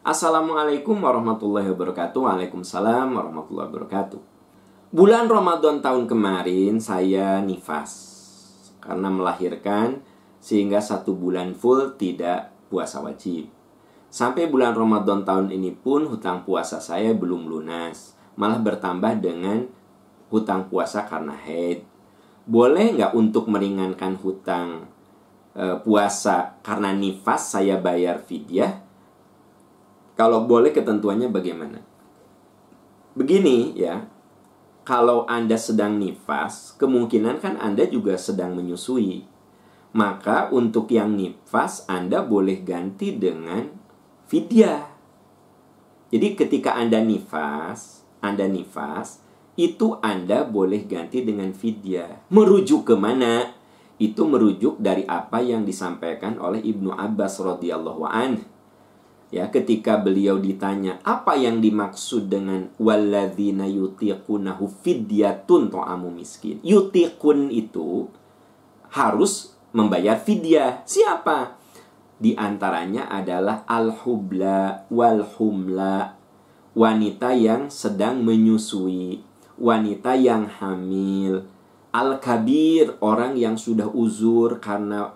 Assalamualaikum warahmatullahi wabarakatuh. Waalaikumsalam warahmatullahi wabarakatuh. Bulan Ramadan tahun kemarin saya nifas karena melahirkan sehingga satu bulan full tidak puasa wajib. Sampai bulan Ramadan tahun ini pun hutang puasa saya belum lunas, malah bertambah dengan hutang puasa karena haid. Boleh nggak untuk meringankan hutang e, puasa karena nifas saya bayar fidyah? Kalau boleh ketentuannya bagaimana? Begini ya, kalau Anda sedang nifas, kemungkinan kan Anda juga sedang menyusui. Maka untuk yang nifas Anda boleh ganti dengan fidyah. Jadi ketika Anda nifas, Anda nifas, itu Anda boleh ganti dengan fidyah. Merujuk ke mana? Itu merujuk dari apa yang disampaikan oleh Ibnu Abbas radhiyallahu an. Ya, ketika beliau ditanya apa yang dimaksud dengan walladzina yutiqunahu fidyatun ta'amu miskin. Yutiqun itu harus membayar fidyah. Siapa? Di antaranya adalah al-hubla wal-humla. Wanita yang sedang menyusui. Wanita yang hamil. Al-kabir, orang yang sudah uzur karena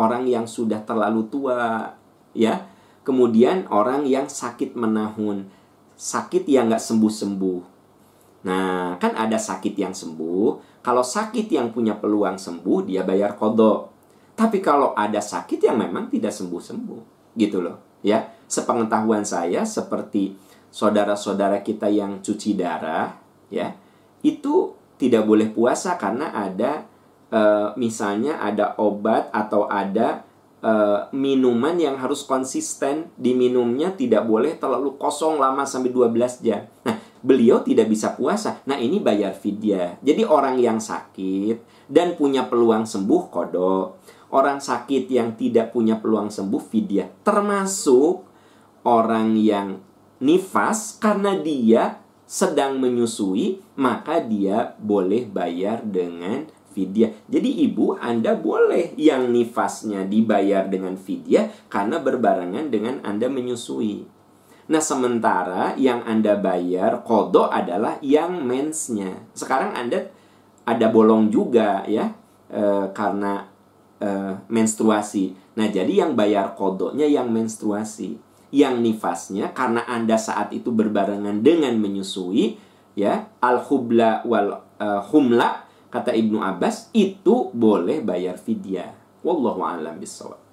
orang yang sudah terlalu tua. Ya, Kemudian orang yang sakit menahun. Sakit yang nggak sembuh-sembuh. Nah, kan ada sakit yang sembuh. Kalau sakit yang punya peluang sembuh, dia bayar kodok tapi kalau ada sakit yang memang tidak sembuh-sembuh, gitu loh. Ya, sepengetahuan saya seperti saudara-saudara kita yang cuci darah, ya, itu tidak boleh puasa karena ada e, misalnya ada obat atau ada e, minuman yang harus konsisten diminumnya tidak boleh terlalu kosong lama sampai 12 jam. Nah, beliau tidak bisa puasa. Nah, ini bayar fidyah. Jadi orang yang sakit dan punya peluang sembuh kodok orang sakit yang tidak punya peluang sembuh fidyah termasuk orang yang nifas karena dia sedang menyusui maka dia boleh bayar dengan fidyah. Jadi ibu Anda boleh yang nifasnya dibayar dengan fidyah karena berbarengan dengan Anda menyusui. Nah sementara yang Anda bayar kodok adalah yang mensnya. Sekarang Anda ada bolong juga ya e, karena uh, menstruasi. Nah, jadi yang bayar kodoknya yang menstruasi. Yang nifasnya karena Anda saat itu berbarengan dengan menyusui, ya, al-hubla wal uh, humla kata Ibnu Abbas itu boleh bayar fidyah. Wallahu a'lam bishawab.